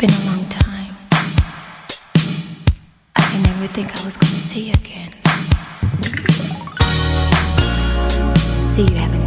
been a long time. I didn't think I was gonna see you again. See you haven't.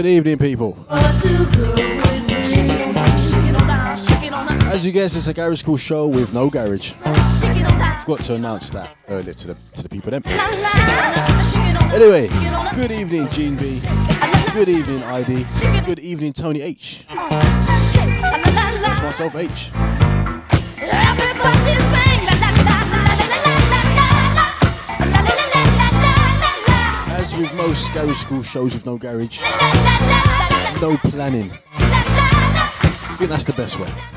Good evening, people. As you guess, it's a garage Skool show with no garage. I forgot to announce that earlier to the to the people then. Anyway, good evening, Gene B. Good evening, ID. Good evening, Tony H. That's myself, H. As with most garage Skool shows with no garage, no planning. I think that's the best way.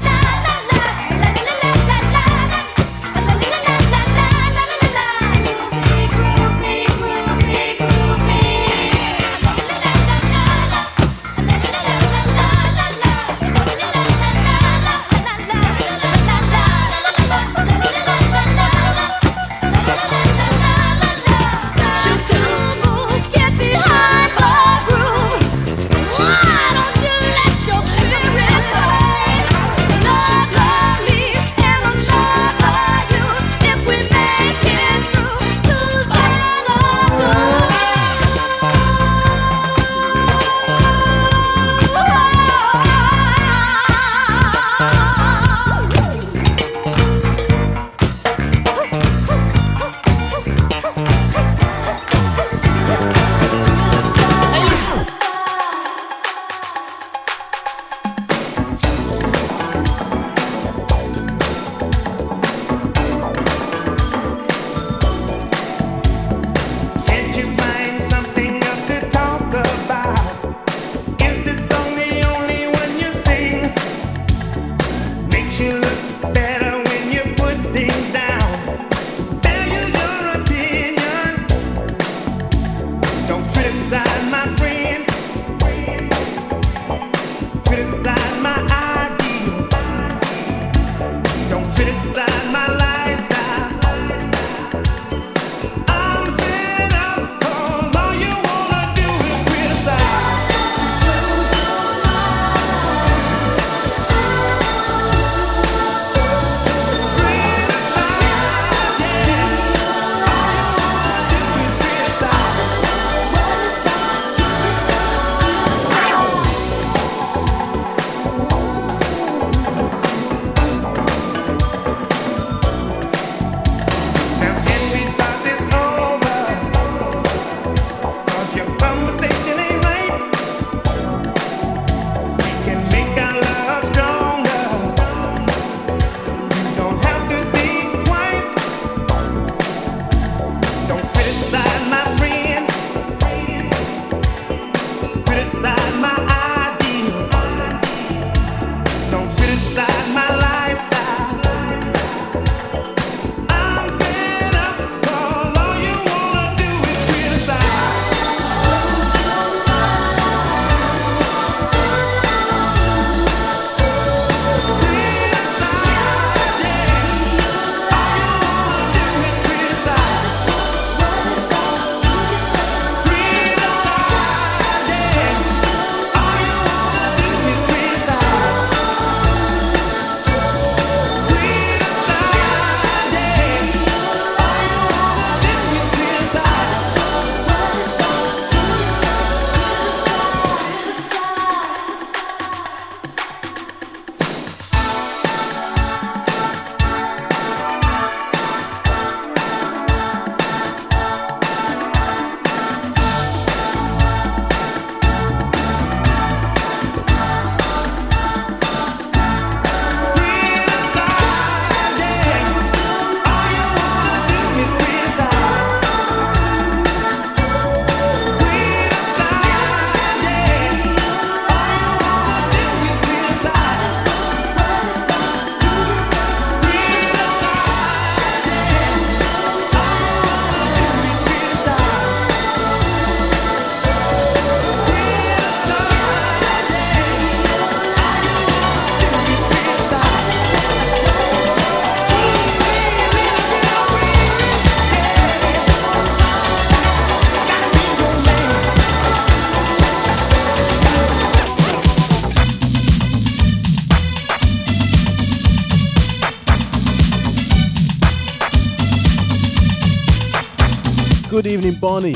Good evening, Barney.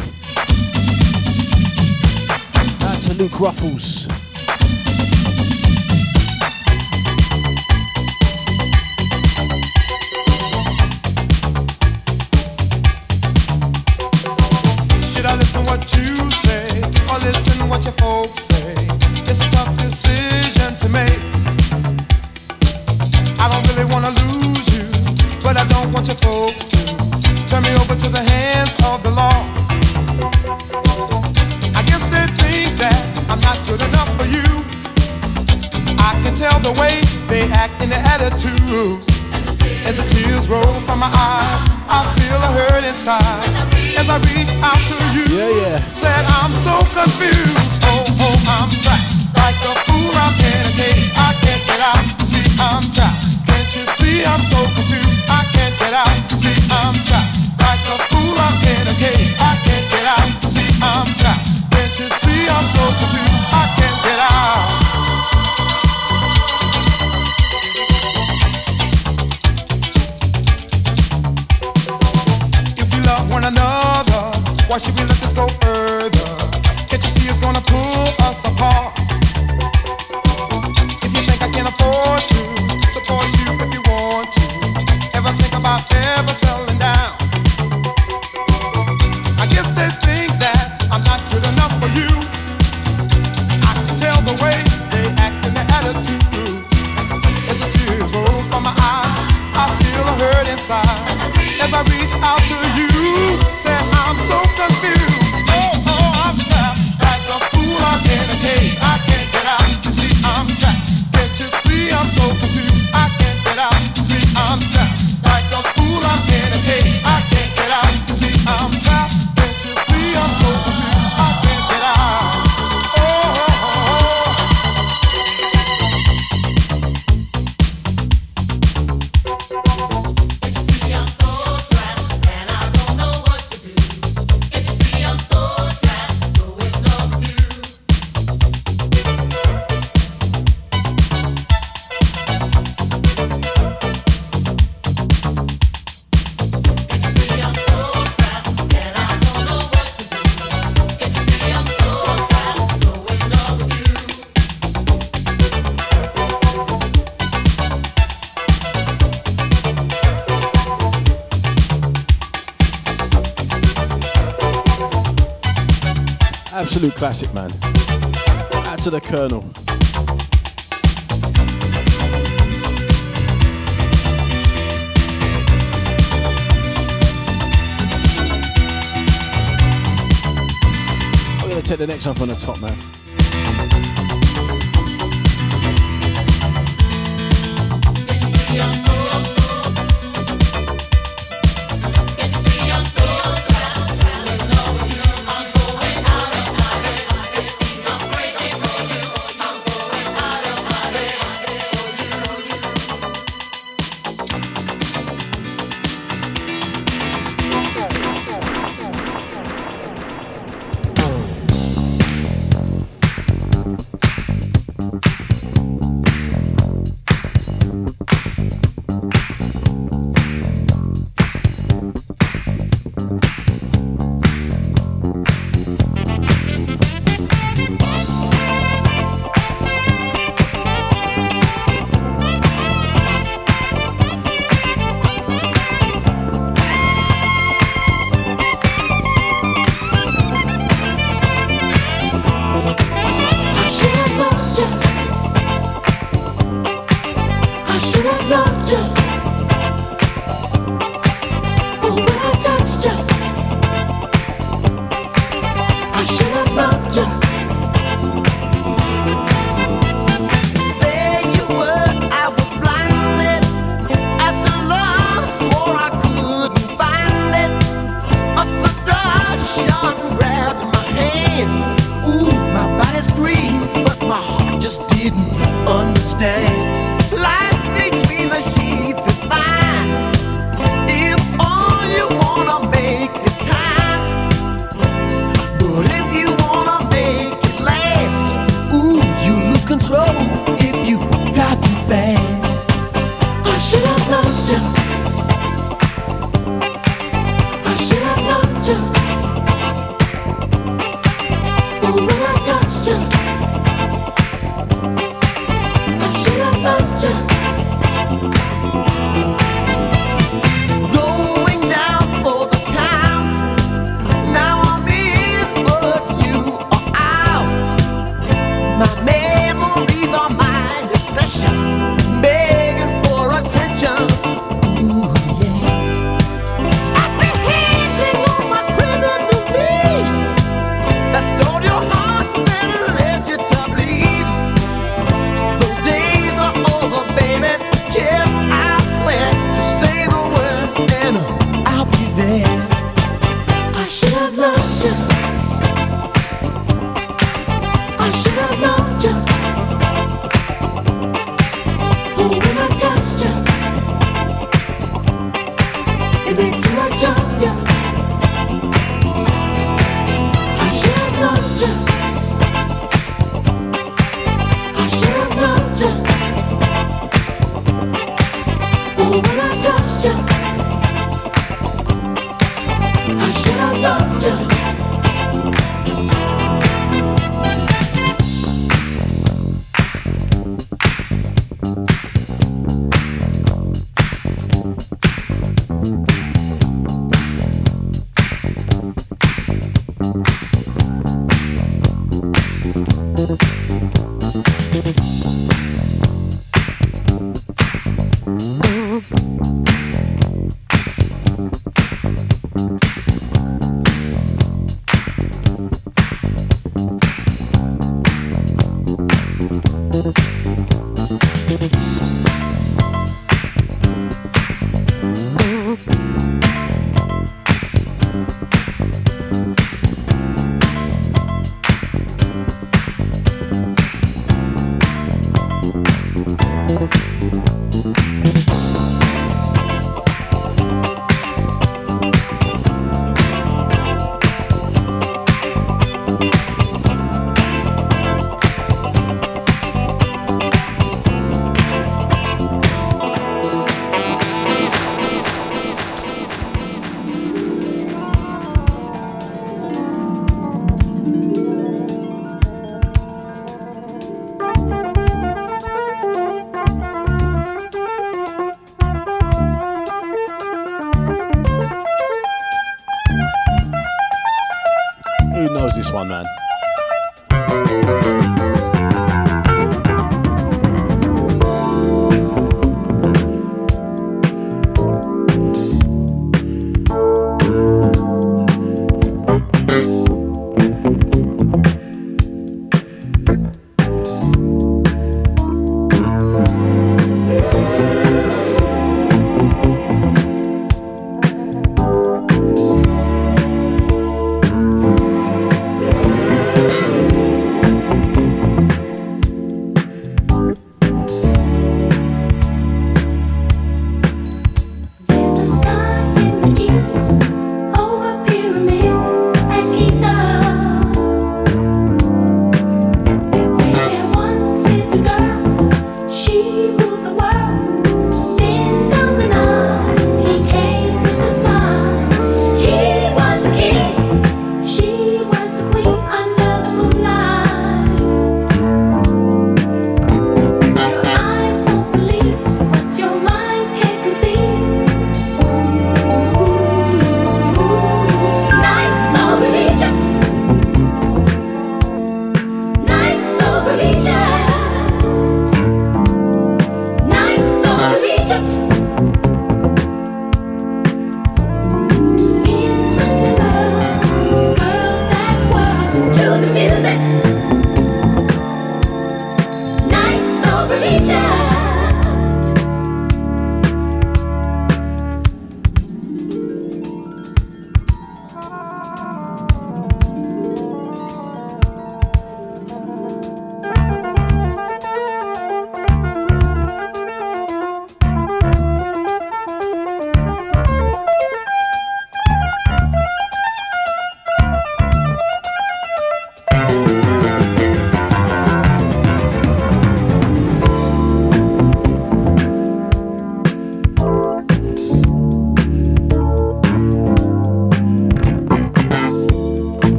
Out to Luke Ruffles. back in the attitudes. As the tears roll from my eyes, I feel a hurt inside. As I reach out to you, yeah, yeah. said I'm so confused. Oh, oh, I'm trapped. Like a fool, I'm in a. I can't get out. See, I'm trapped. Can't you see I'm so confused? I can't get out. See, I'm trapped. Like a fool, I'm in. I can't Why should we let this go further? Can't you see it's gonna pull us apart? If you think I can afford to support you if you want to, ever think about ever selling? Absolute classic, man. Out to the Colonel. I'm going to take the next one from the top, man.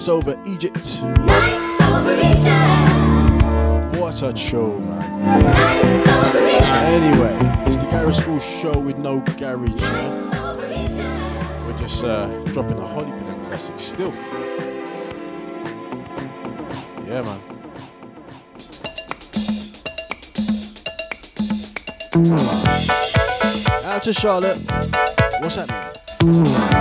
Nights Over Egypt. Nights Over Egypt. What a show, man. Anyway, it's the Garage Skool Show with no garage. Yeah? We're just uh, dropping a holy pin in classic still. Yeah, man. Out to Charlotte. What's that mean?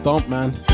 stomp, man.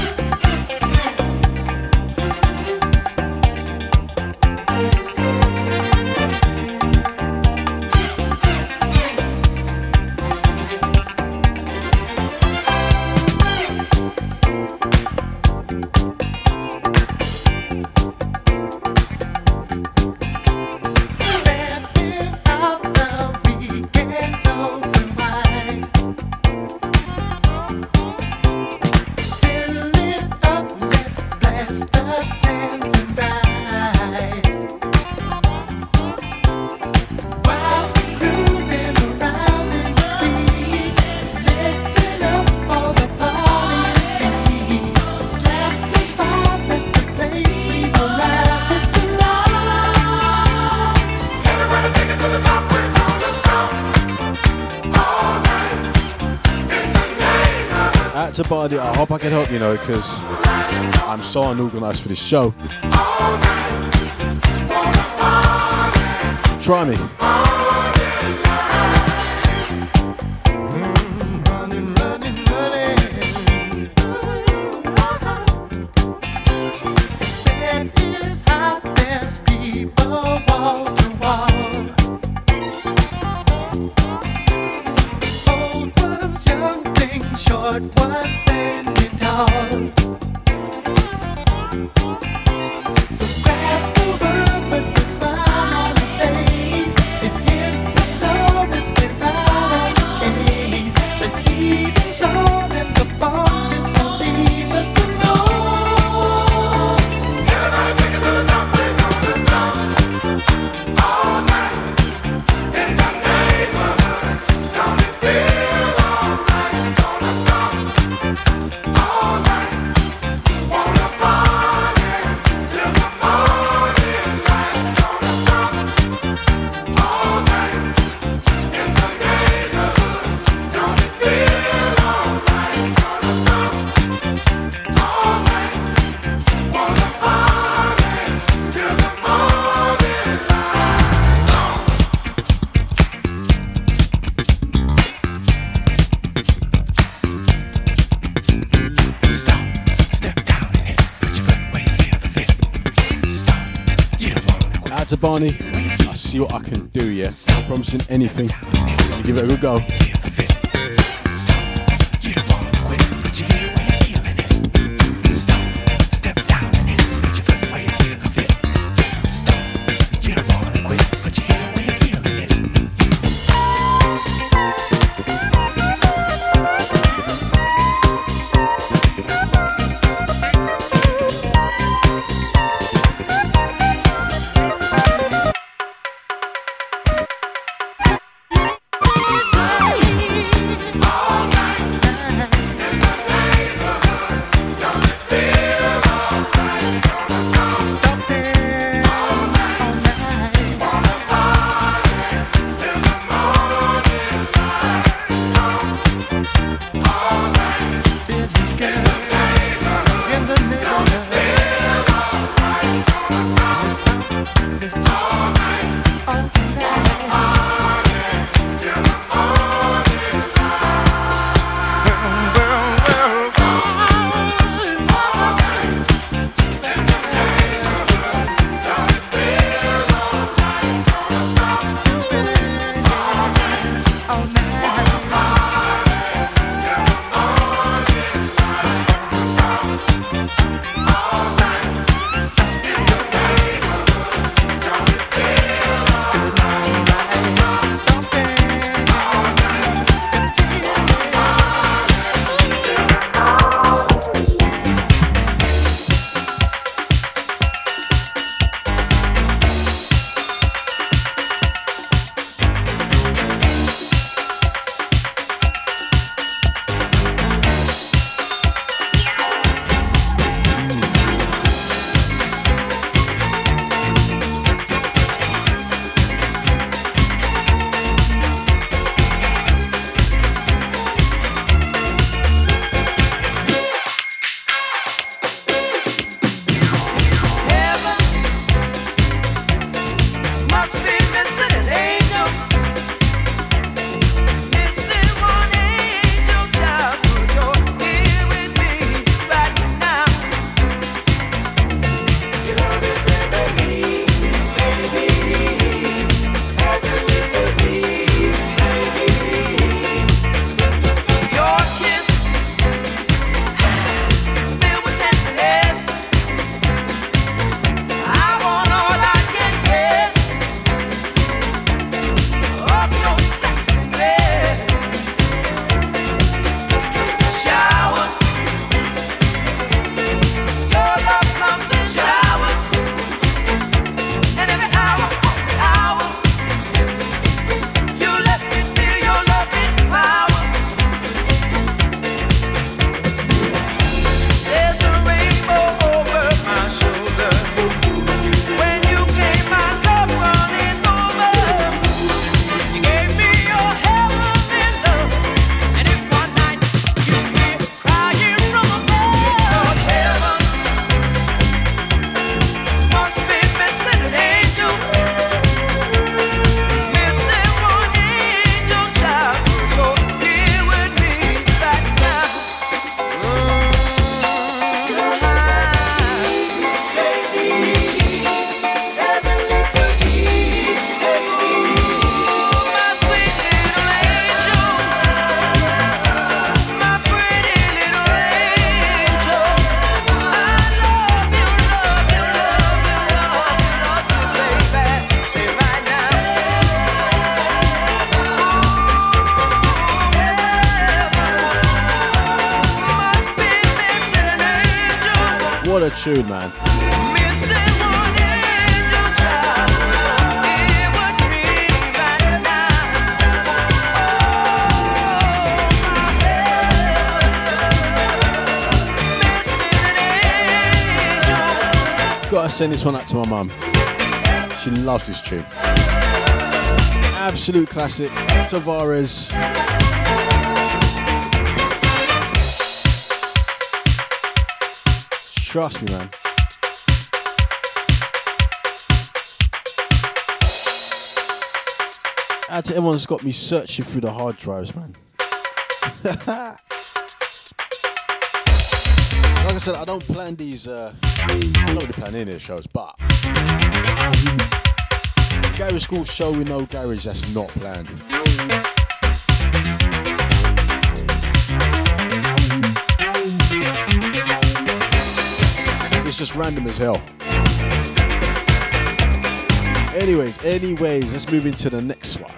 to it I hope I can help, you know, because I'm so unorganized for this show. Try me. Barney. I'll see what I can do, yeah. Not promising anything. Give it a good go. Tune, man. Gotta send this one out to my mum. She loves this tune. Absolute classic. Tavares. Trust me, man. Out to everyone who's got me searching through the hard drives, man. like I said, I don't plan these. Uh, I don't really plan any of the shows, but garage Skool show with no garage that's not planned. Just random as hell. Anyways, anyways, let's move into the next one.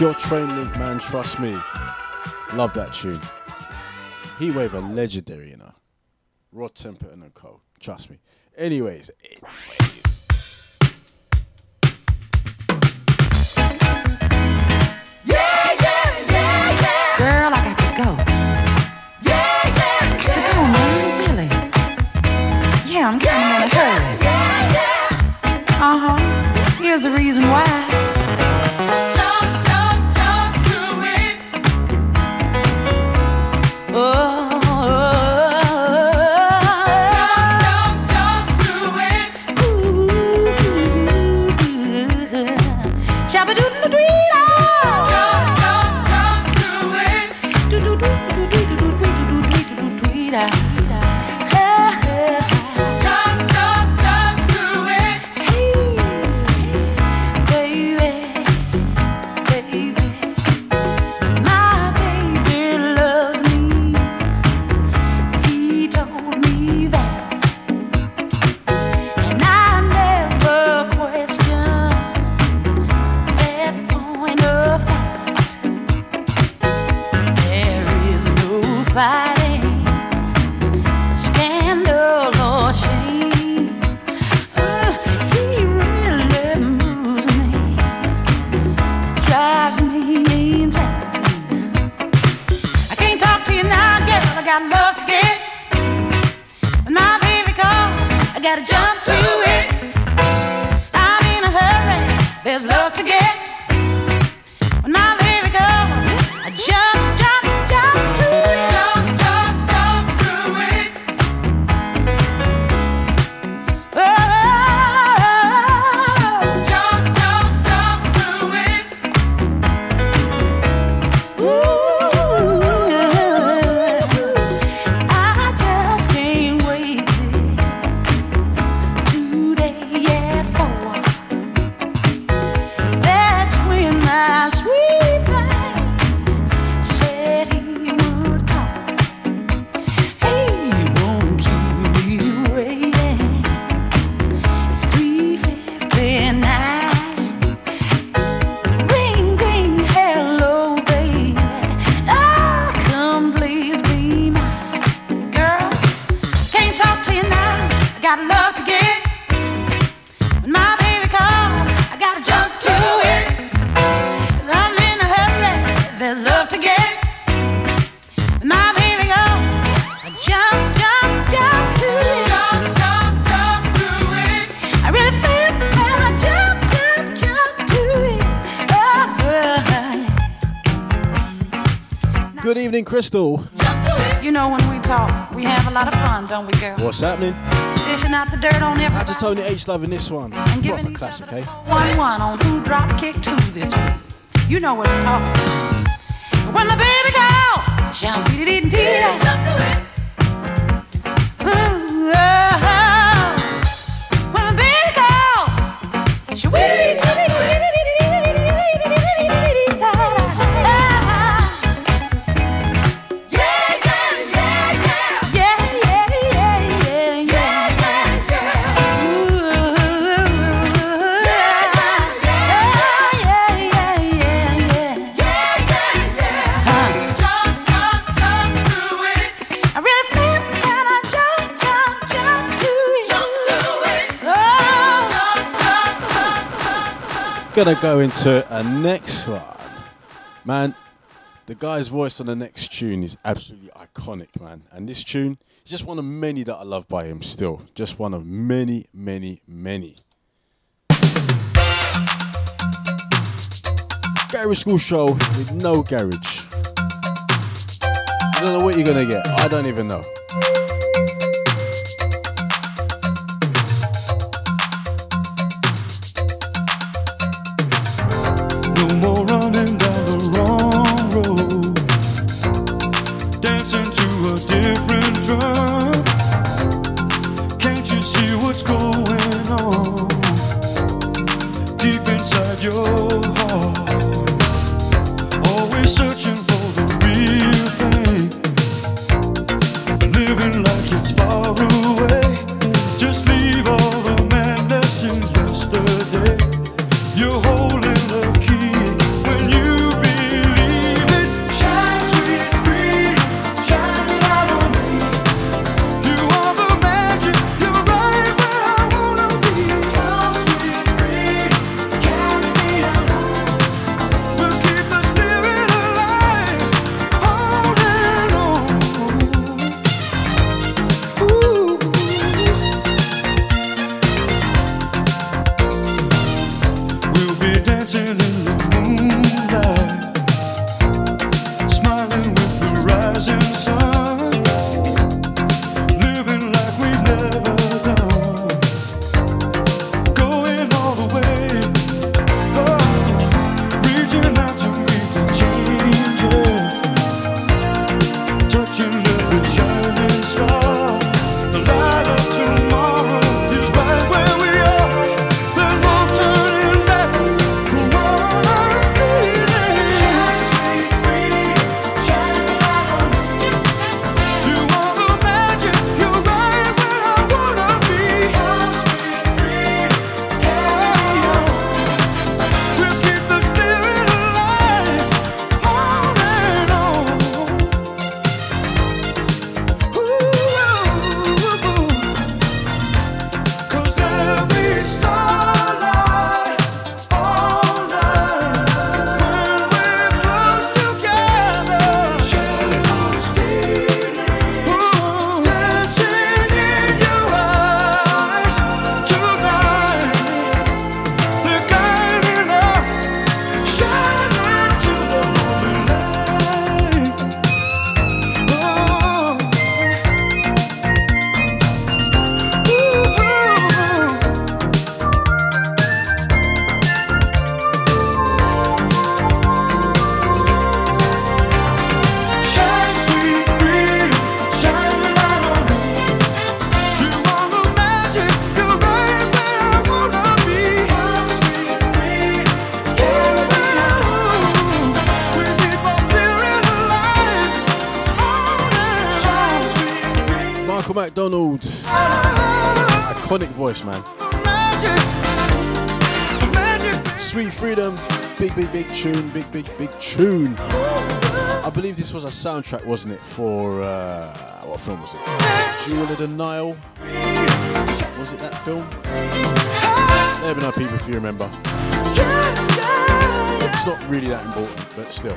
Your Train Link, man, trust me. Love that tune. Heatwave, Wave a legendary, you know. Rod Temperton and a co. Trust me. Anyways. anyways. Yeah, yeah, yeah, yeah. Girl, I got to go. Yeah, yeah, yeah. To go, man, really. Yeah, I'm kinda yeah, in a hurry. Yeah, yeah. Uh huh. Here's the reason why. You know when we talk, we have a lot of fun, don't we, girl? What's happening? Dishing out the dirt on everybody. Tony H loving this one. And giving a classic, eh? okay? One one on who drop kick two this week. You know what I'm talking about. When the baby girl jump, dee dee. gonna go into a next one, man. The guy's voice on the next tune is absolutely iconic, man. And this tune is just one of many that I love by him. Still, just one of many, many, many. Garage Skool Show with no garage. I don't know what you're gonna get. I don't even know. This was a soundtrack, wasn't it, for. Uh, what film was it? Jewel of the Nile? Was it that film? Let me know, people, if you remember. It's not really that important, but still.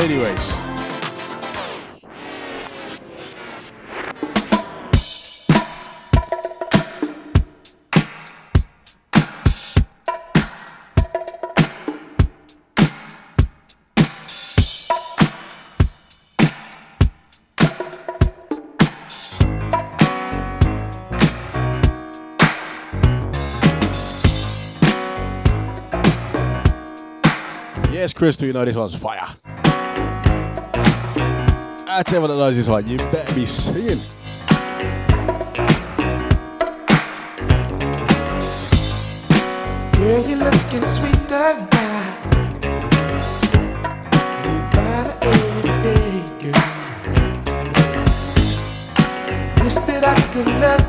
Anyways. Yes, Crystal, you know this one's fire. I tell you what knows this one, you better be singing. Girl, you're looking that could love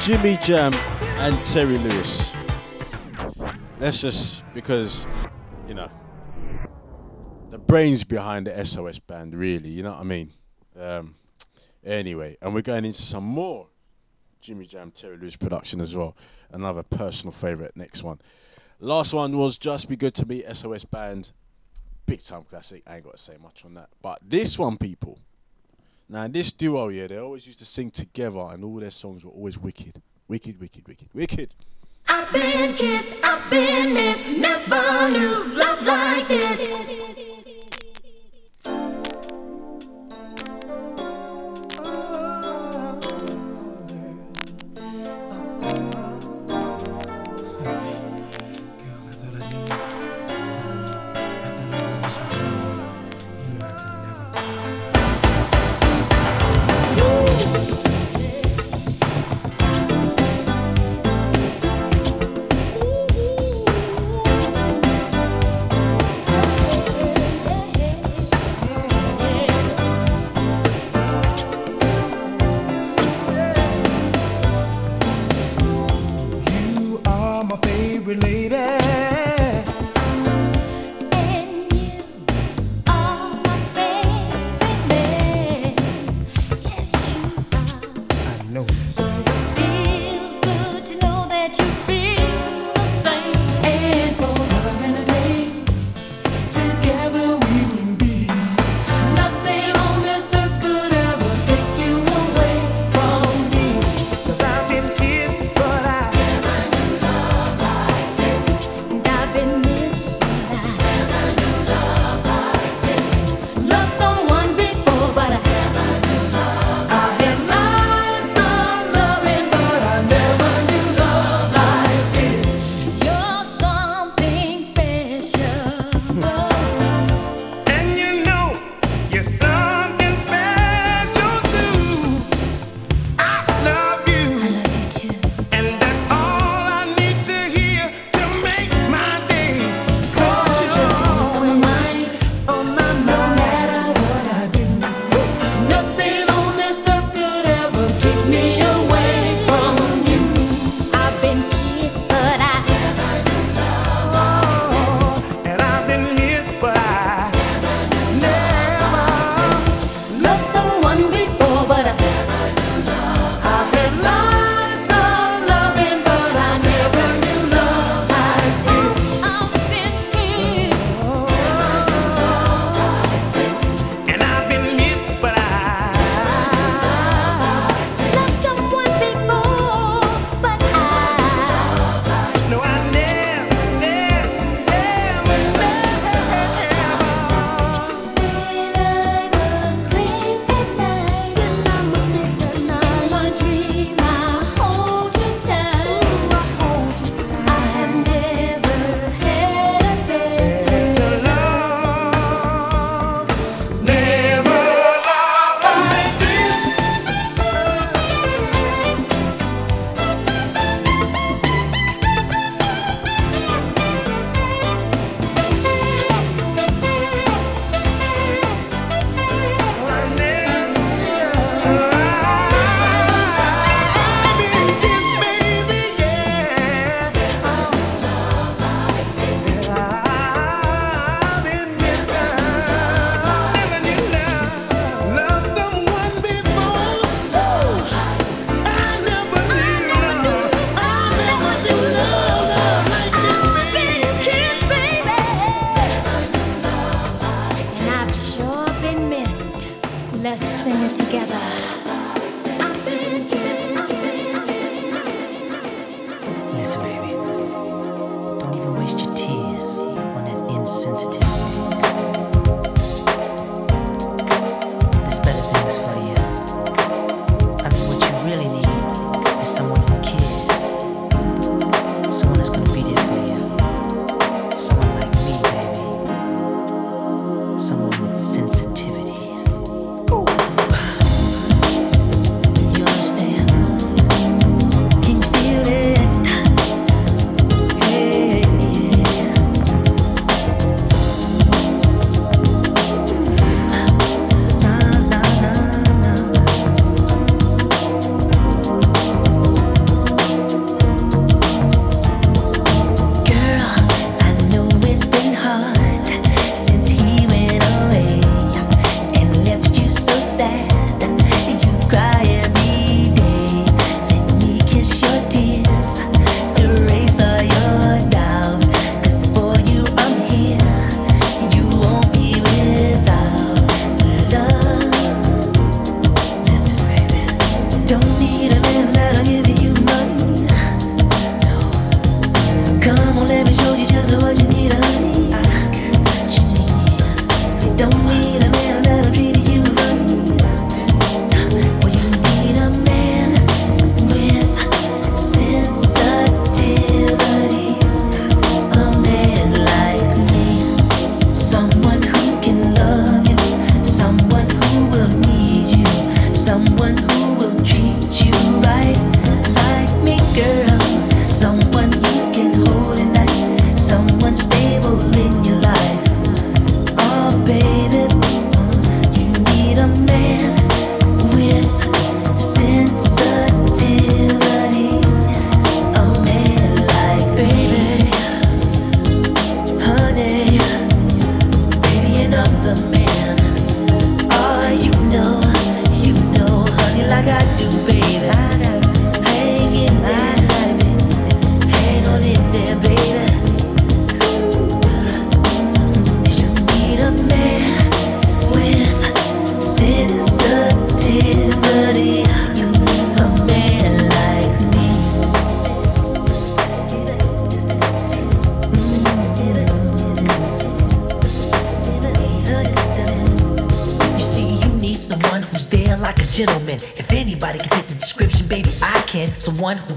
Jimmy Jam and Terry Lewis. Let's just because you know the brains behind the SOS band, really. You know what I mean? Um, anyway, and we're going into some more Jimmy Jam, Terry Lewis production as well. Another personal favorite. Next one. Last one was Just Be Good to Me, SOS band. Big time classic. I ain't got to say much on that. But this one, people. Now, this duo, yeah, they always used to sing together, and all their songs were always wicked. Wicked, wicked, wicked, wicked. I've been kissed, I've been missed, never knew love like this. this way.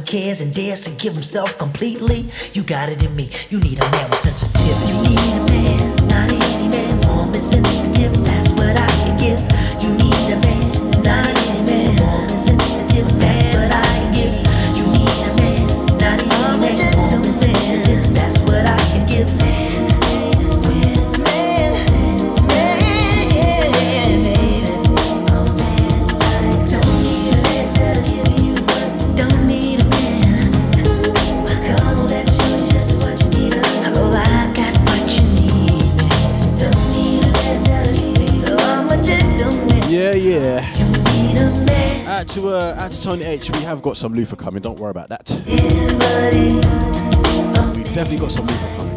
cares and dares to give himself completely. You got it in me. You need a man Tone H, we have got some Luther coming, don't worry about that. We've definitely got some Luther coming.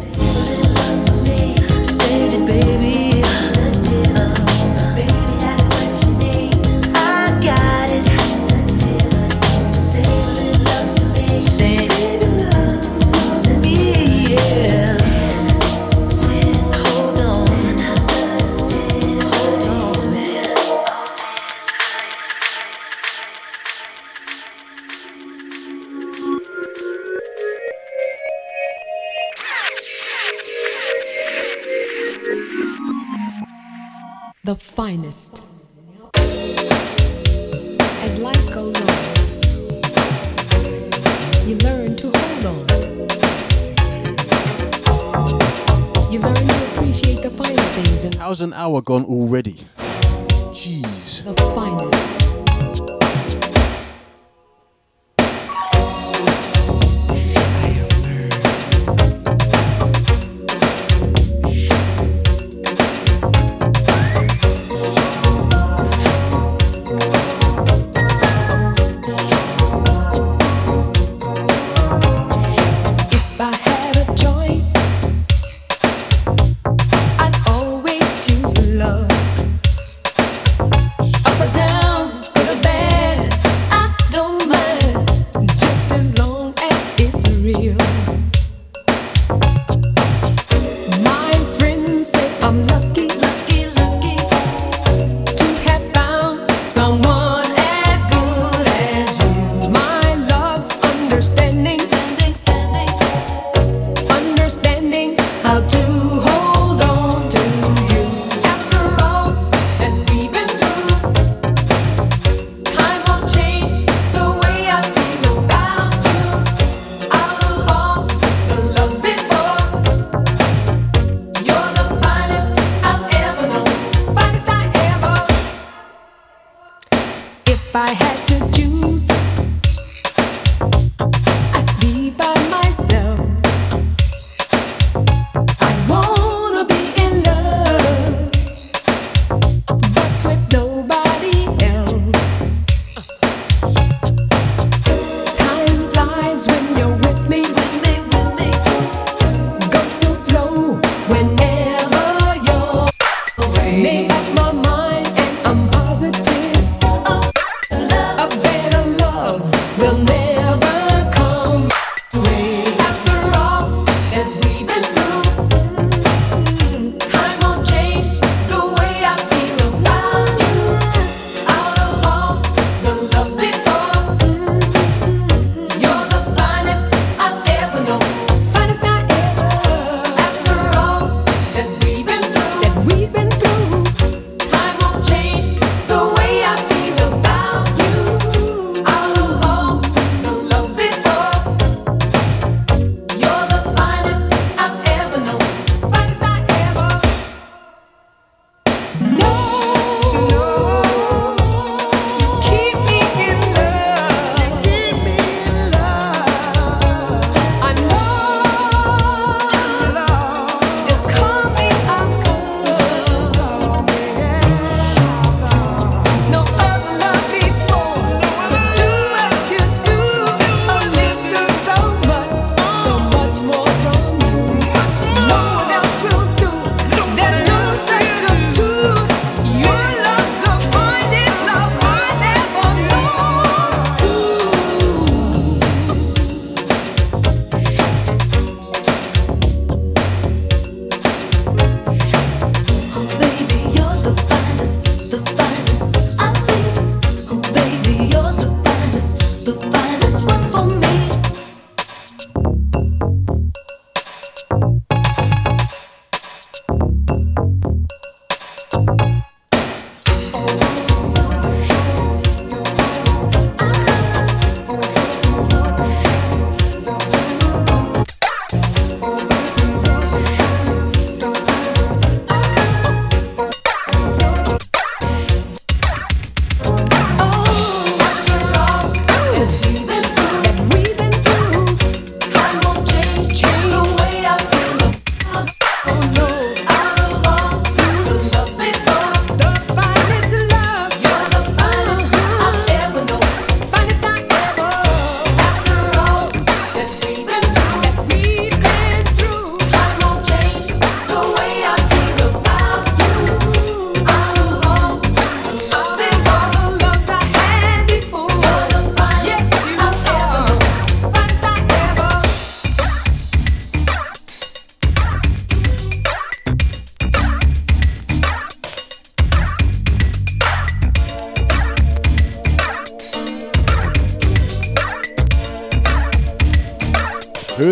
How's an hour gone already?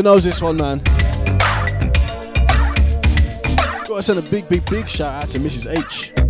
Who knows this one, man? Gotta send a big, big, big shout out to Mrs. H.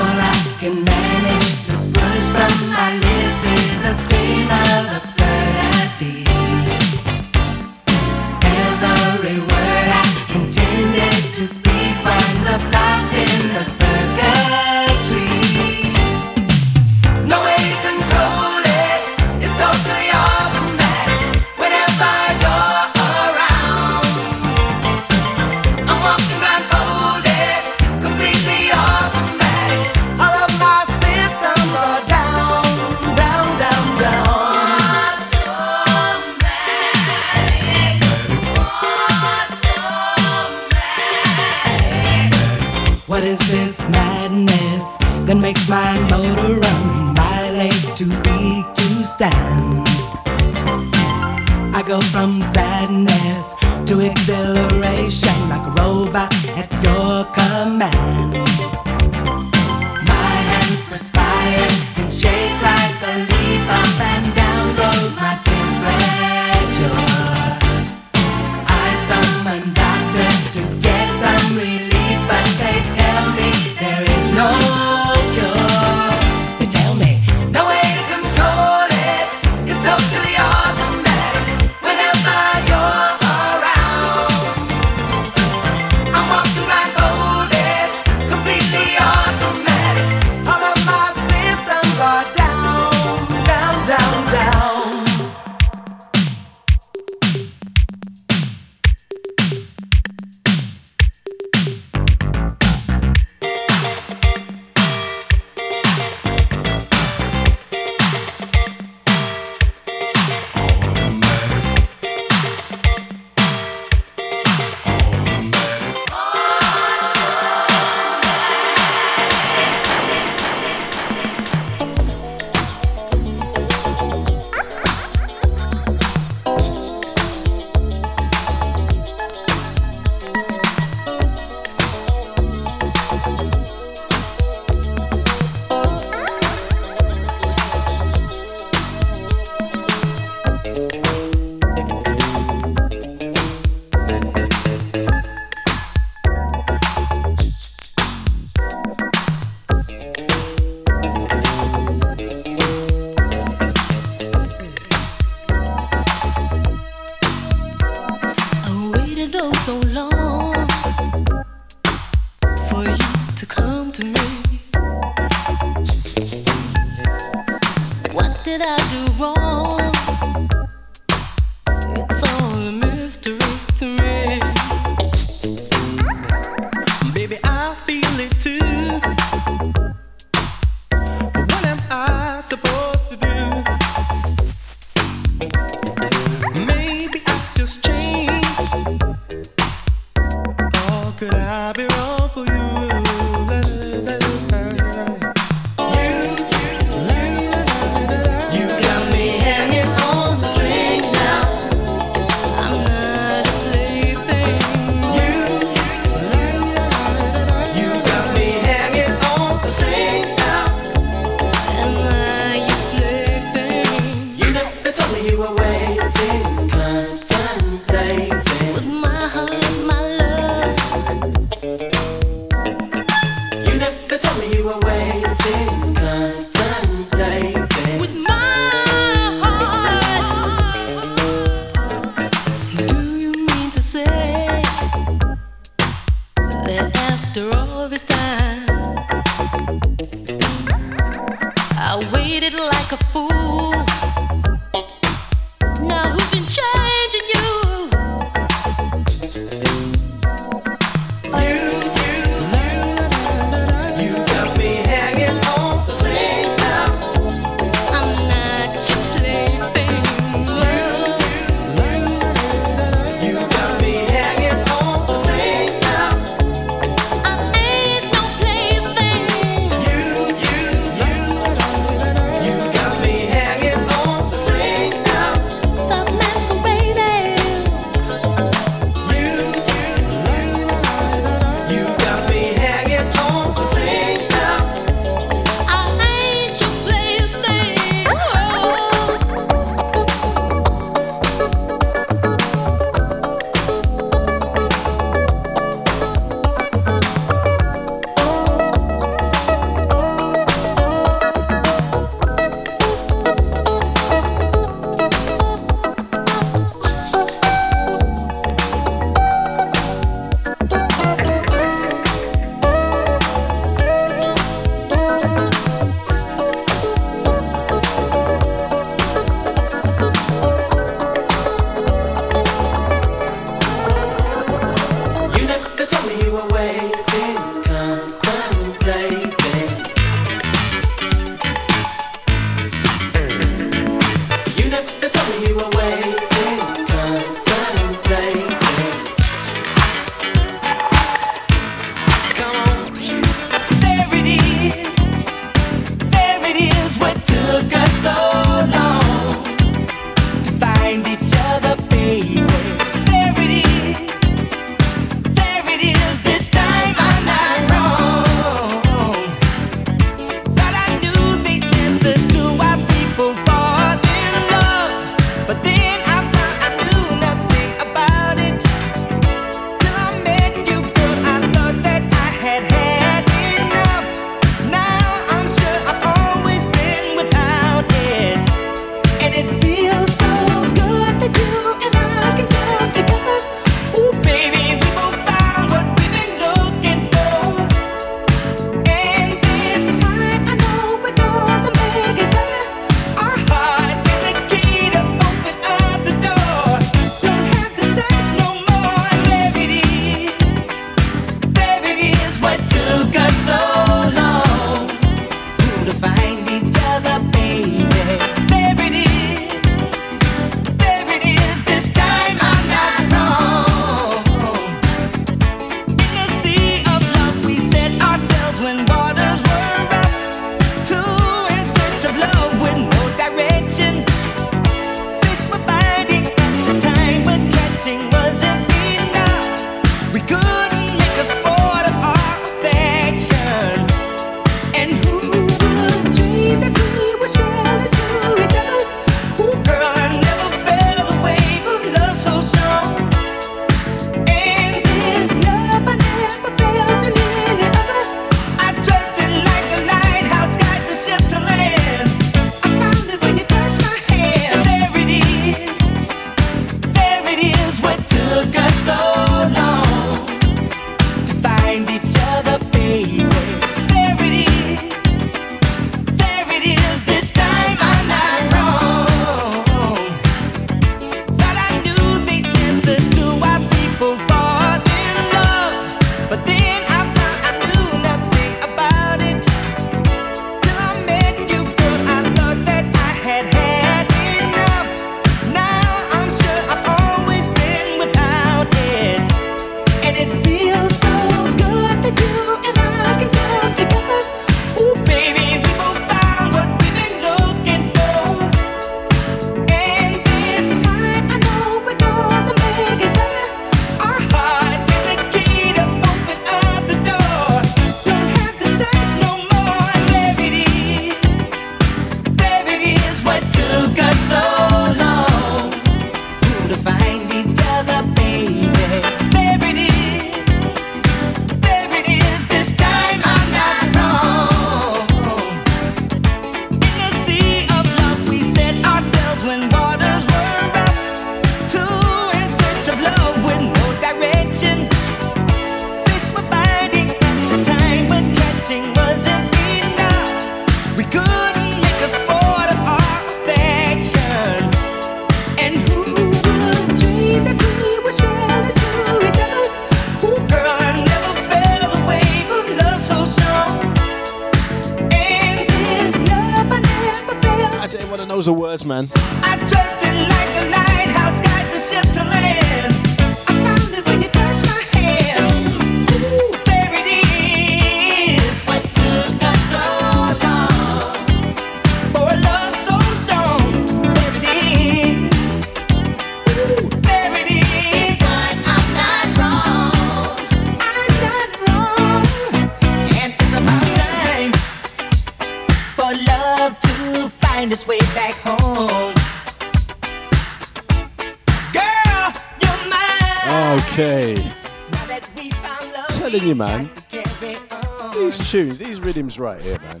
tunes, these rhythms right here, man.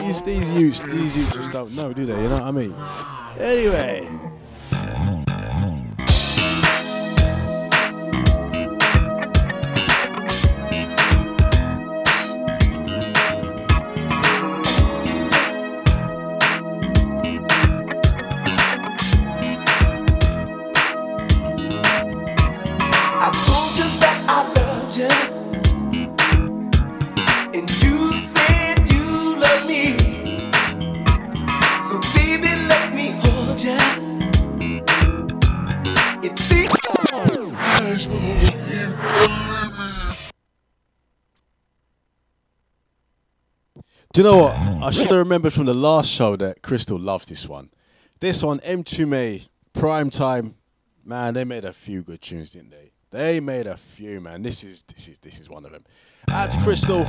These these youths, these youths just don't know, do they? You know what I mean? Anyway. know what? I should have remembered from the last show that Crystal loved this one. This one, Mtume, prime time. Man, they made a few good tunes, didn't they? They made a few, man. This is this is this is one of them. That's Crystal.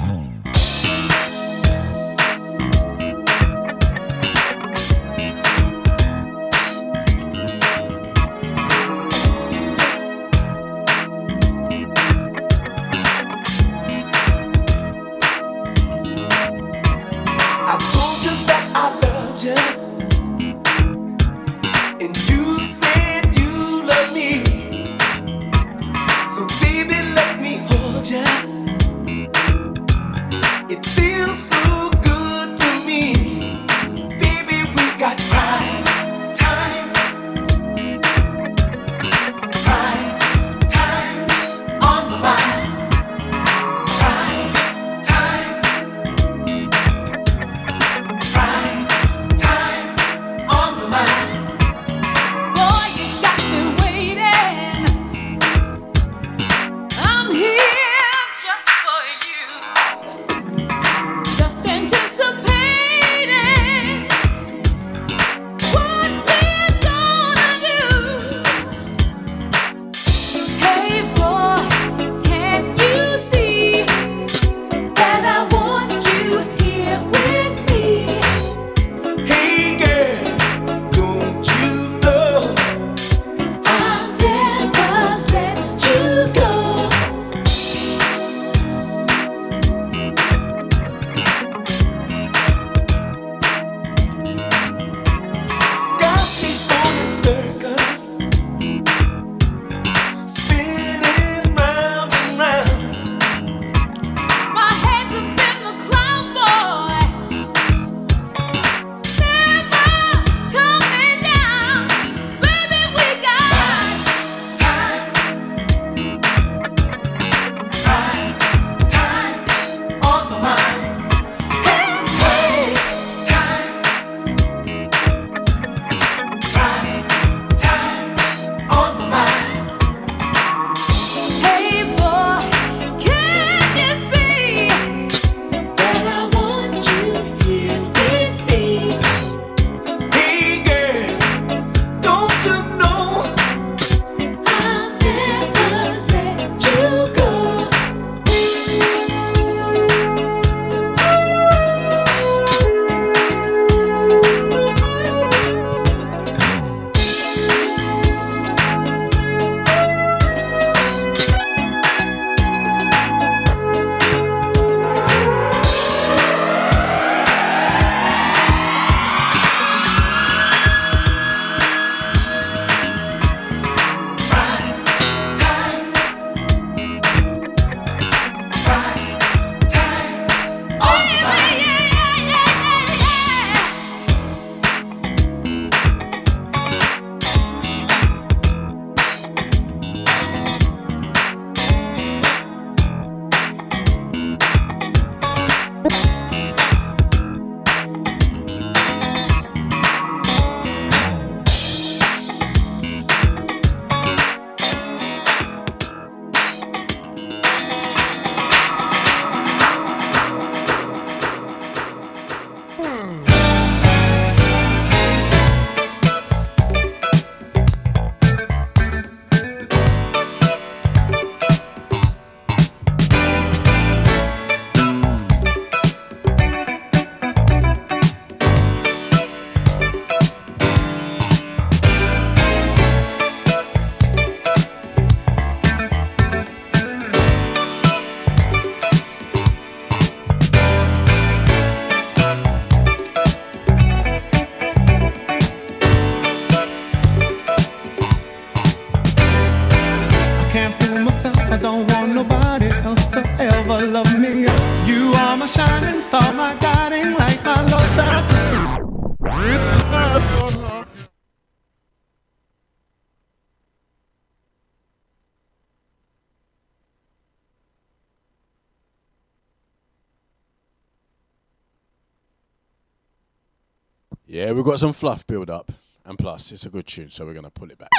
Yeah, we've got some fluff build up. And plus, it's a good tune, so we're going to pull it back.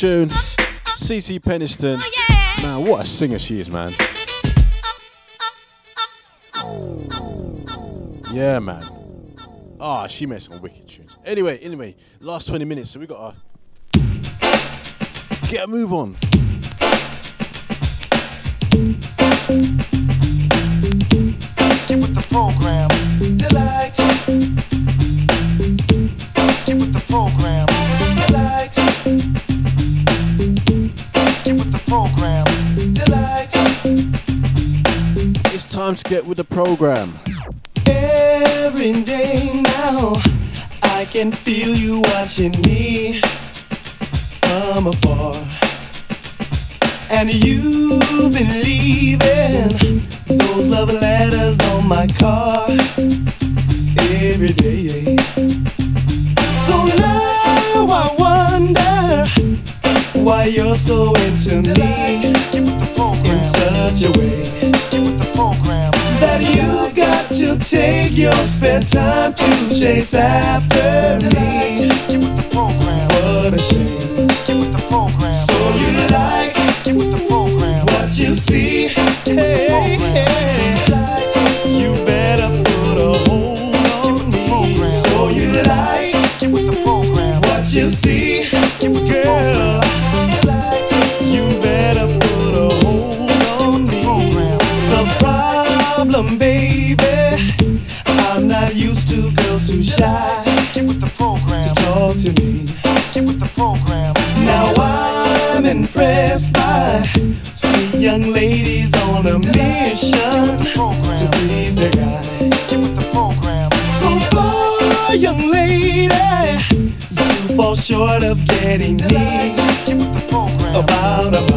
Tune. CeCe Peniston. Man, what a singer she is, man. Yeah, man. Ah, she made some wicked tunes. Anyway, anyway, last 20 minutes, so we gotta get a move on. Get with the program. Every day now, I can feel you watching me from afar. And you've been leaving those love letters on my car every day. So now I wonder why you're so into me in such a way that you got to take your spare time to chase after me. What a shame. So you like what you see. You better put a hold on me. So you like what you see, of getting me. About a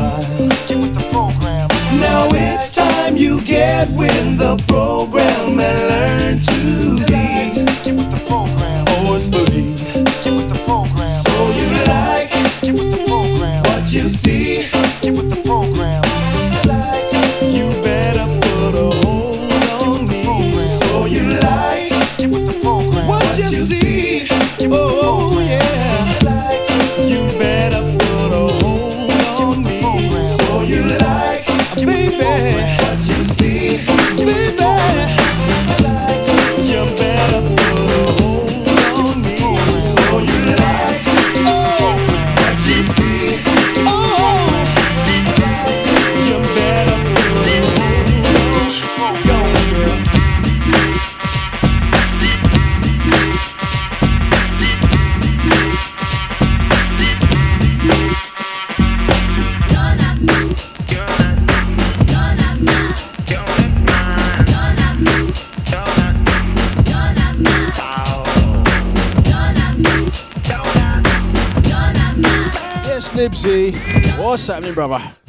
What's happening, brother?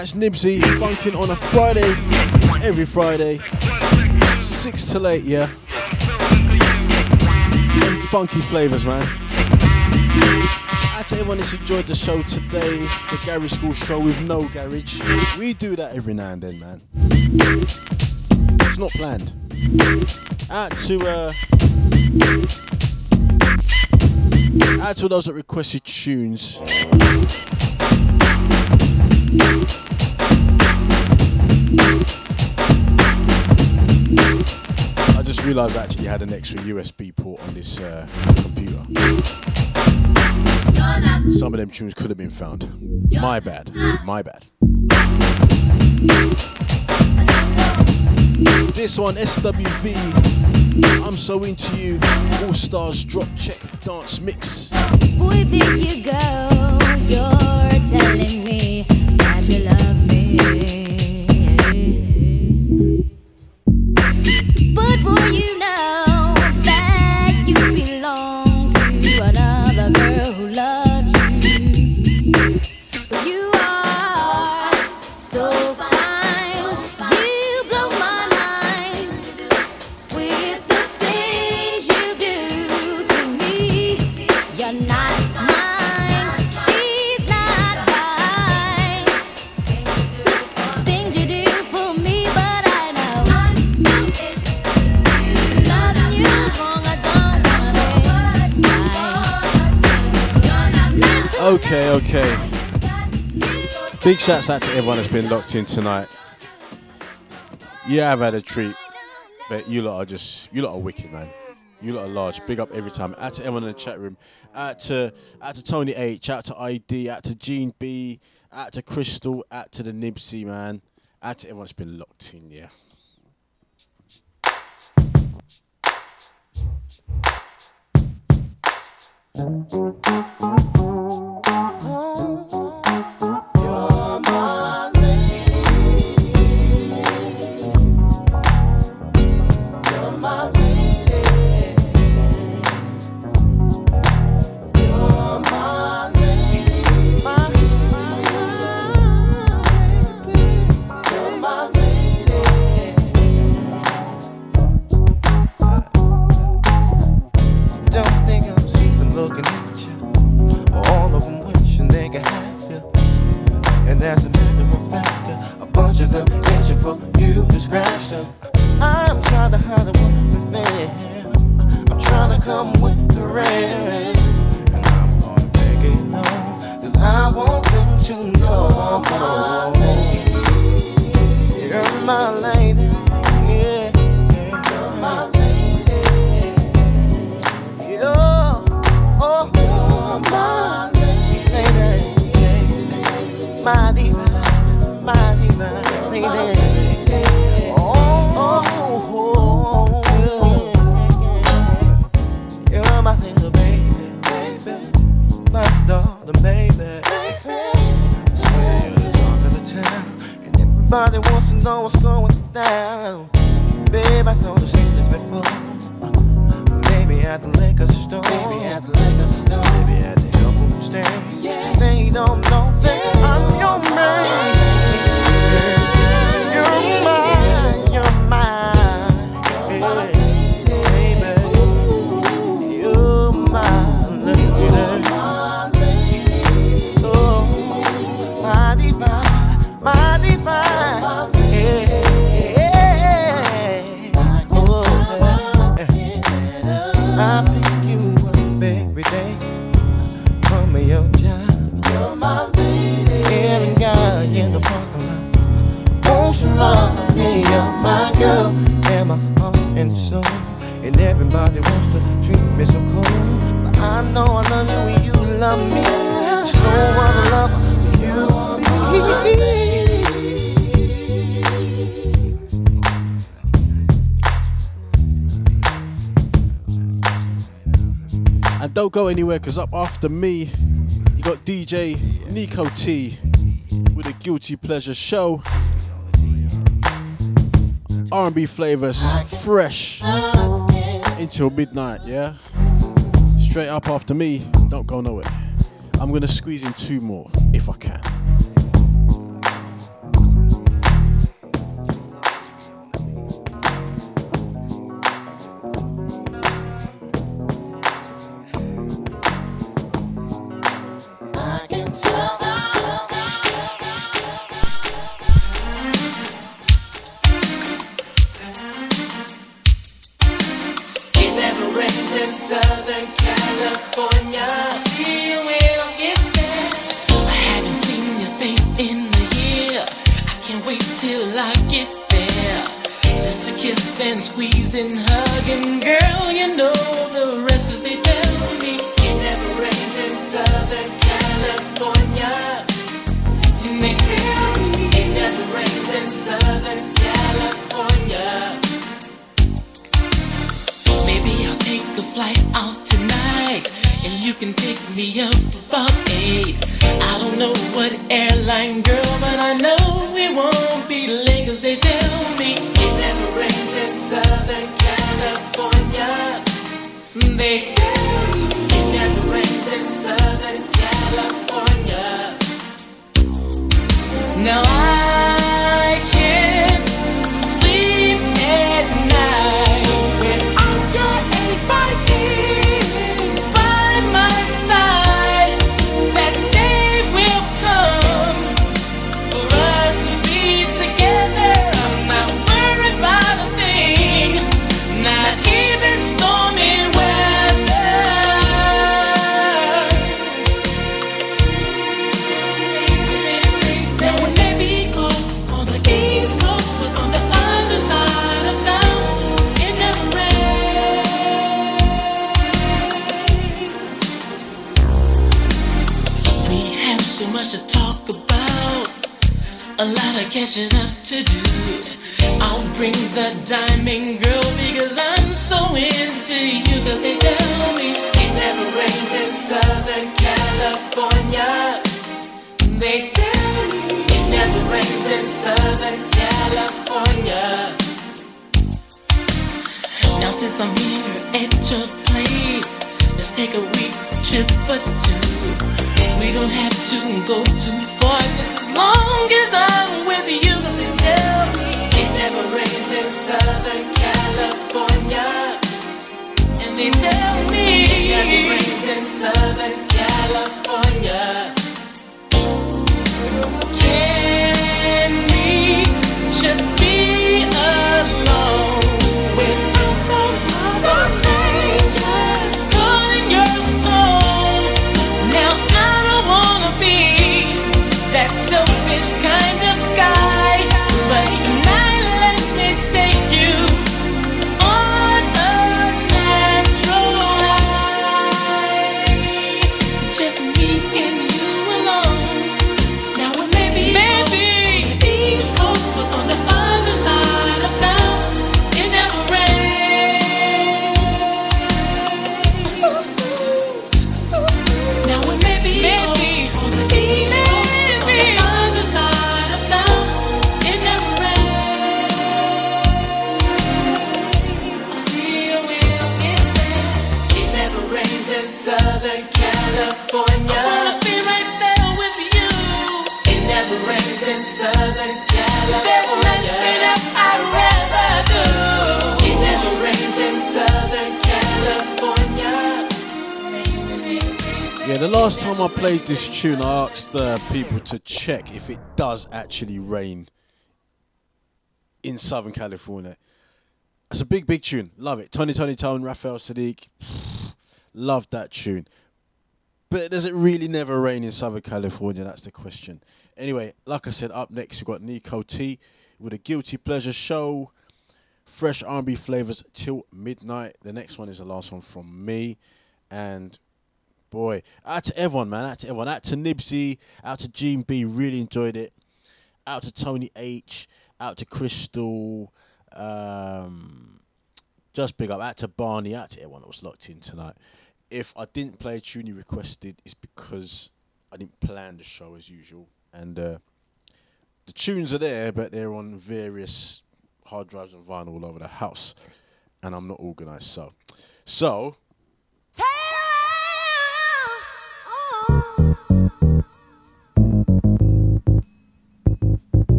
Catch Nibsy funking on a Friday, every Friday, 6 till 8, yeah? Funky flavours, man. Out to everyone that's enjoyed the show today, the Garage Skool show with no garage. We do that every now and then, man. It's not planned. Out to uh, out to those that requested tunes. I just realised I actually had an extra USB port on this uh, computer. Some of them tunes could have been found. My bad. My bad. This one, SWV. I'm so into you. All Stars Drop Check Dance Mix. Boy, there you go. You're telling me that you love me. Big shouts out to everyone that's been locked in tonight. Yeah, I've had a treat, but you lot are just you lot are wicked, man. You lot are large. Big up every time. Out to everyone in the chat room. Out to out to Tony H. Out to ID. Out to Gene B. Out to Crystal. Out to the Nibsy man. Out to everyone that's been locked in. Yeah. Don't to. I'm trying to hide what we feel. I'm trying to come with the rain. And I'm gonna make it known. Cause I want them to know. my lady. You're my lady. Know what's going down. And don't go anywhere because up after me, you got DJ Nico T with a Guilty Pleasure show. R&B flavors, fresh until midnight, yeah? Straight up after me, don't go nowhere. I'm gonna squeeze in two more if I can. Yeah, the last time I played this tune, I asked uh, people to check if it does actually rain in Southern California. That's a big, big tune. Love it. Tony, Tony Tone, Raphael Saadiq. Love that tune. But does it really never rain in Southern California? That's the question. Anyway, like I said, up next we've got Nico T with a Guilty Pleasure show. Fresh R&B flavors till midnight. The next one is the last one from me. And boy, out to everyone, man. Out to everyone. Out to Nibsy. Out to Gene B. Really enjoyed it. Out to Tony H. Out to Crystal. Um, just big up. Out to Barney. Out to everyone that was locked in tonight. If I didn't play a tune you requested, it's because I didn't plan the show as usual. And uh, the tunes are there, but they're on various hard drives and vinyl all over the house. And I'm not organised, so. So,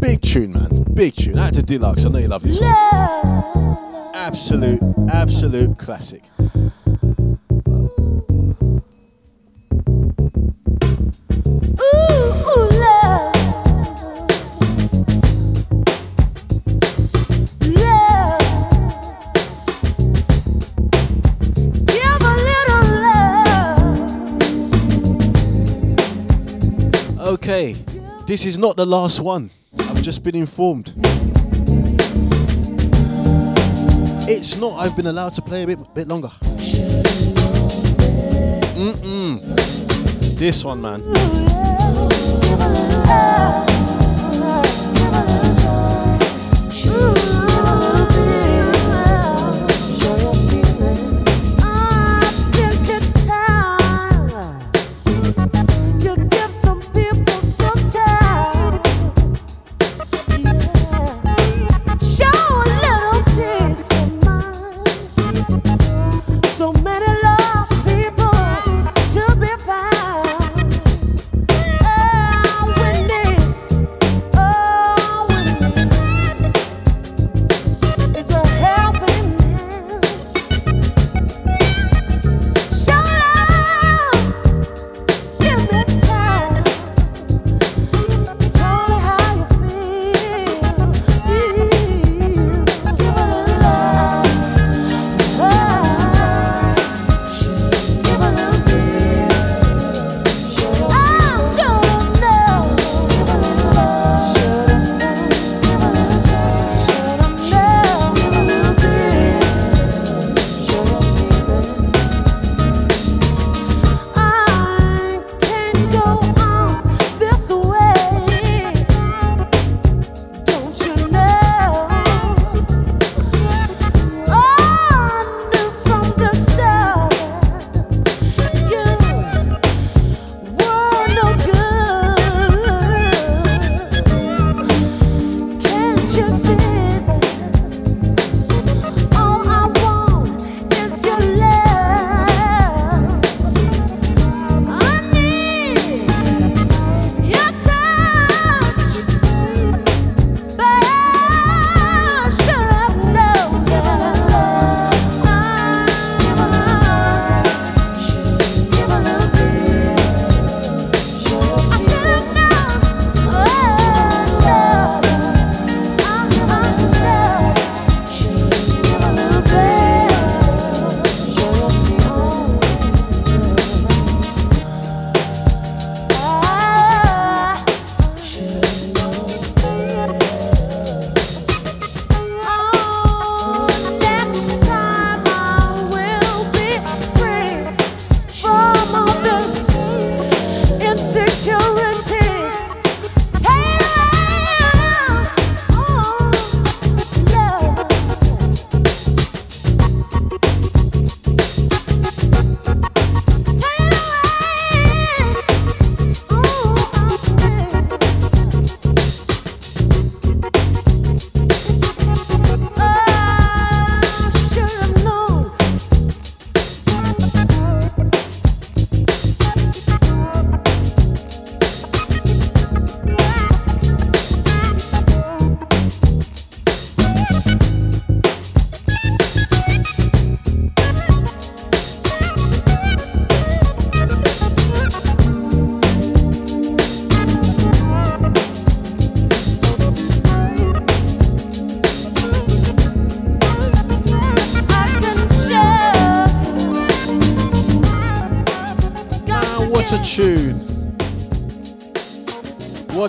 big tune, man. Big tune. Out to Deluxe. I know you love this one. Absolute, absolute classic. Okay, this is not the last one. I've just been informed. It's not. I've been allowed to play a bit, bit longer. Mm-mm. This one, man.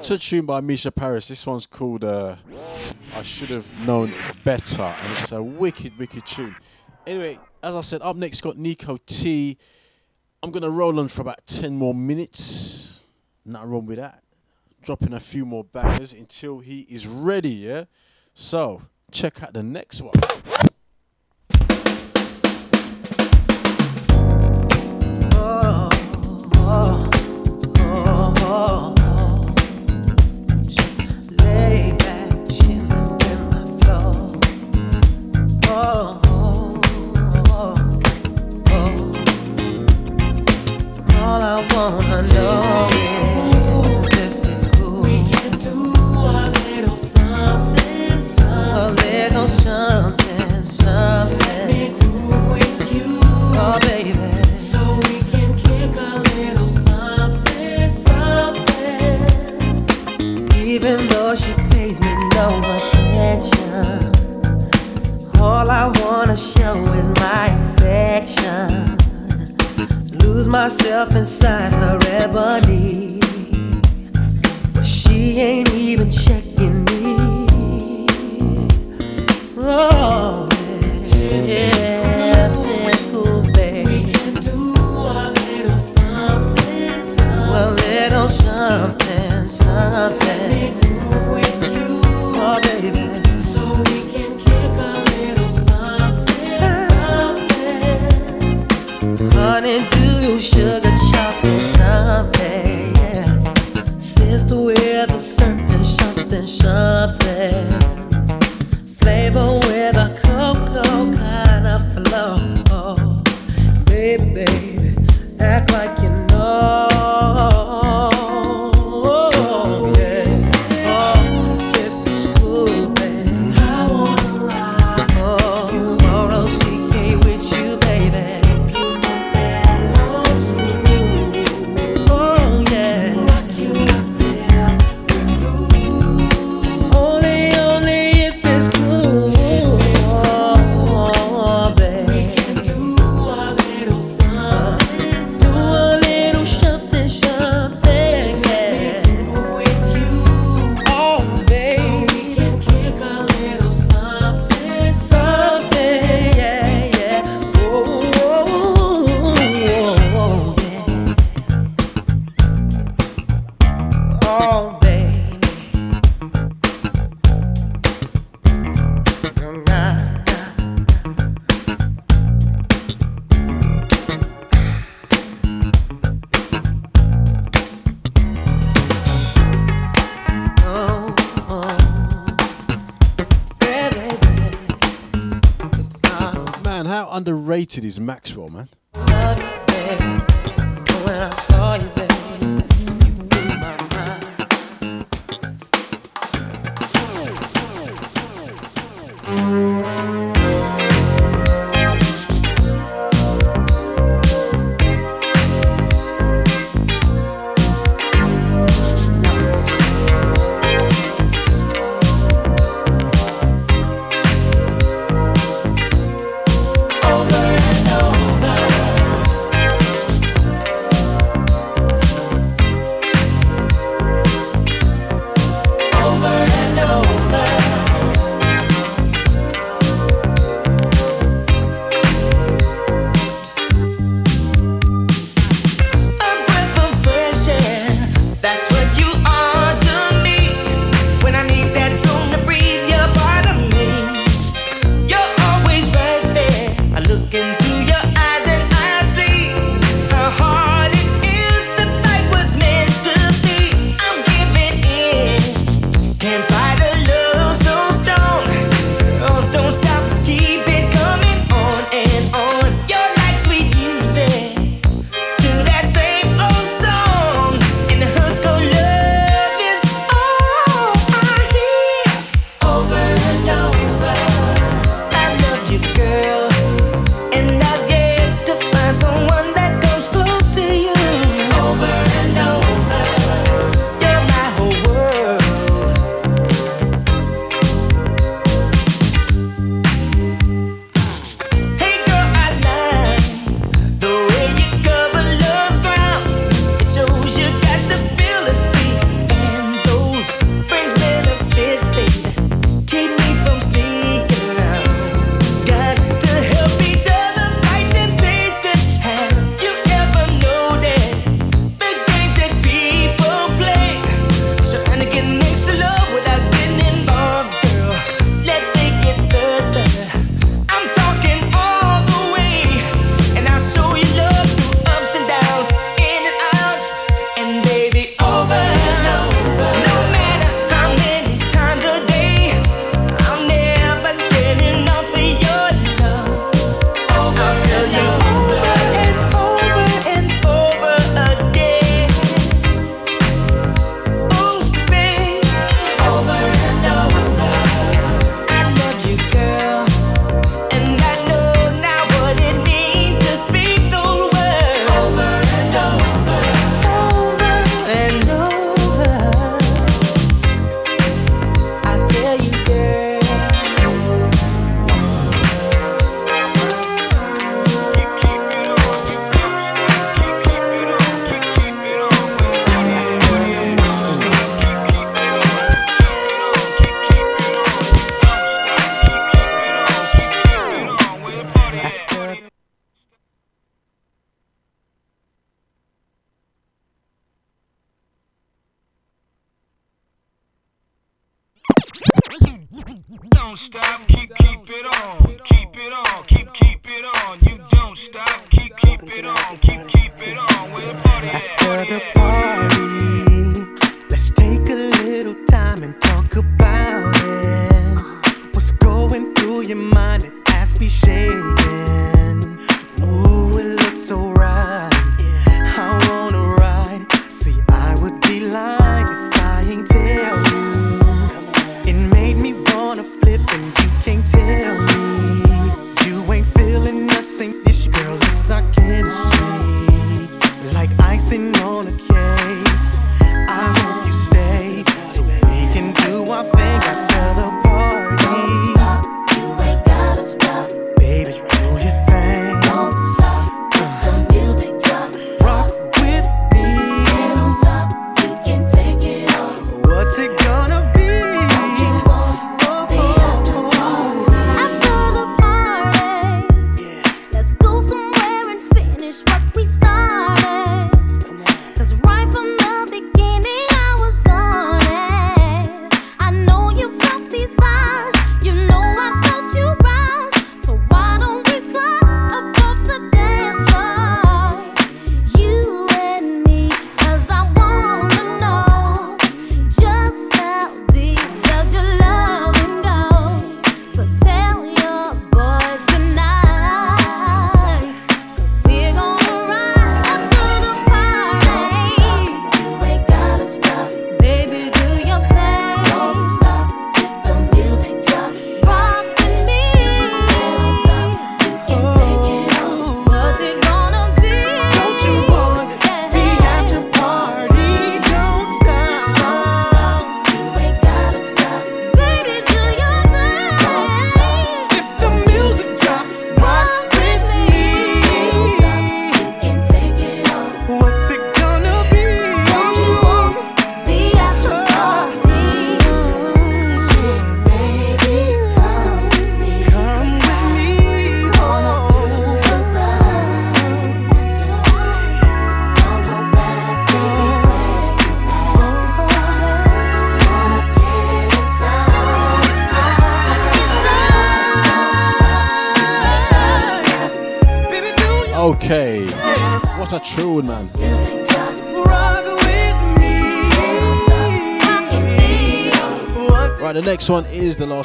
What a tune by Mica Paris. This one's called uh, I Should Have Known Better, and it's a wicked, wicked tune. Anyway, as I said, up next got Nico T. I'm gonna roll on for about 10 more minutes. Nothing wrong with that. Dropping a few more bangers until he is ready, yeah? So, check out the next one. Lay I wanna know myself inside her ebony. But she ain't even checking me. Oh, yeah, that's cool, babe. We can do a little something, something. A little something, something. Let me move with you. Oh, baby. you sugar chocolate someday. Yeah. We're the something, something. Underrated is Maxwell, man?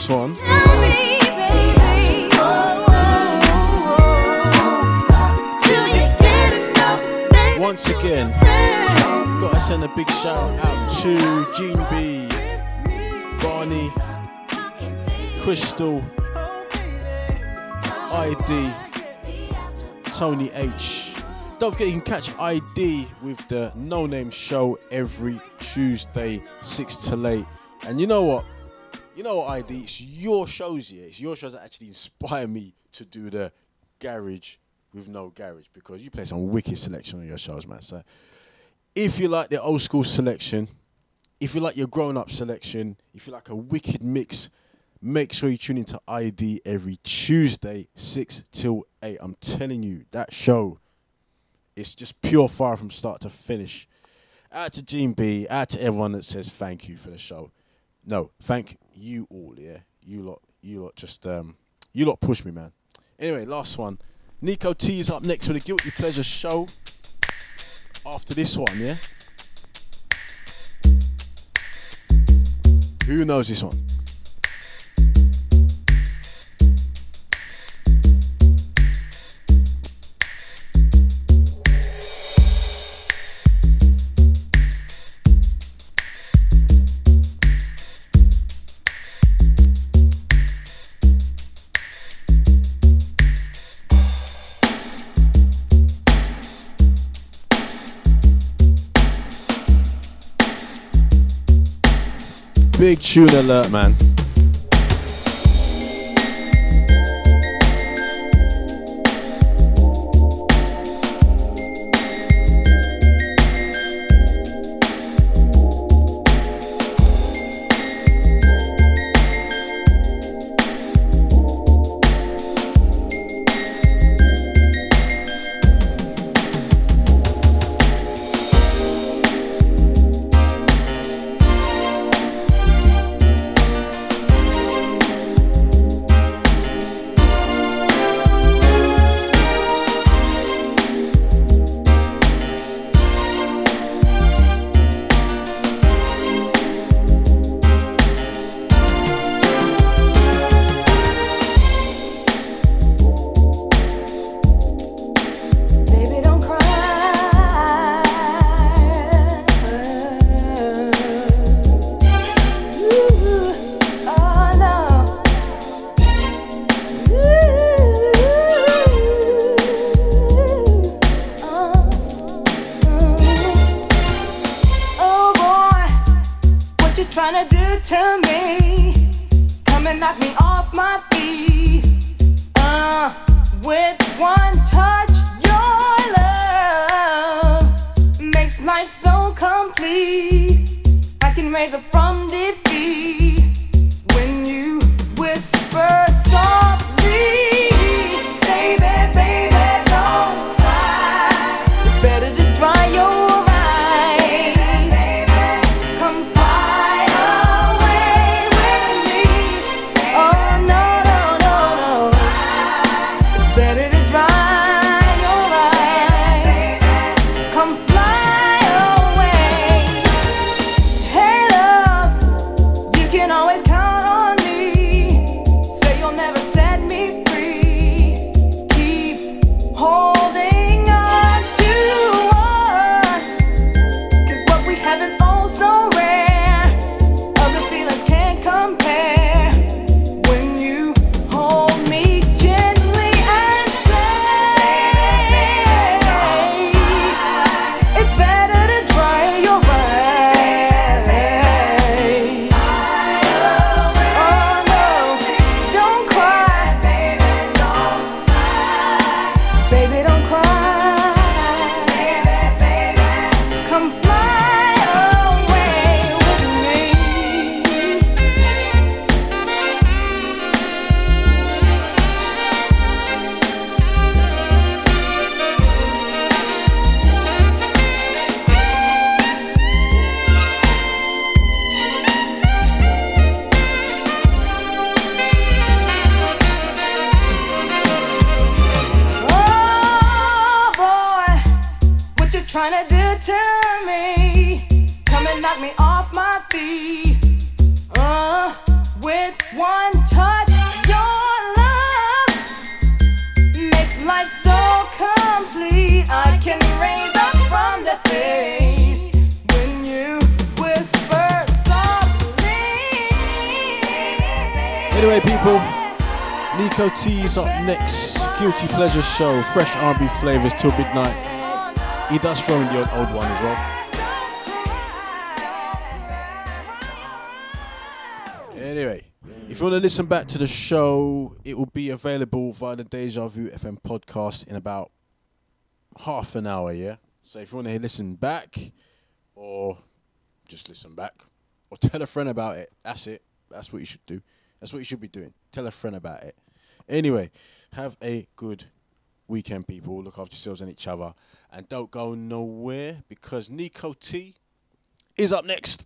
One. Once again, gotta send a big shout out to Gene B, Barney, Crystal, ID, Tony H. Don't forget you can catch ID with the No Name Show every Tuesday, 6 to 8. And you know what? Know what, ID? It's your shows, yeah. It's your shows that actually inspire me to do the garage with no garage because you play some wicked selection on your shows, man. So if you like the old school selection, if you like your grown up selection, if you like a wicked mix, make sure you tune into ID every Tuesday, 6 till 8. I'm telling you, that show it's just pure fire from start to finish. Out to Gene B, out to everyone that says thank you for the show. No, thank you all, yeah. You lot, you lot just um you lot push me, man. Anyway, last one. Nico T is up next with a Guilty Pleasure show. After this one, yeah? Who knows this one? Big tune alert, man. Guilty Pleasure Show, fresh R&B flavors till midnight. He does throw in the old, old one as well. Anyway, if you want to listen back to the show, it will be available via the Deja Vu FM podcast in about half an hour, yeah? So if you want to listen back, or just listen back, or tell a friend about it, that's it. That's what you should do. That's what you should be doing. Tell a friend about it. Anyway, have a good weekend, people. Look after yourselves and each other. And don't go nowhere because Nico T is up next.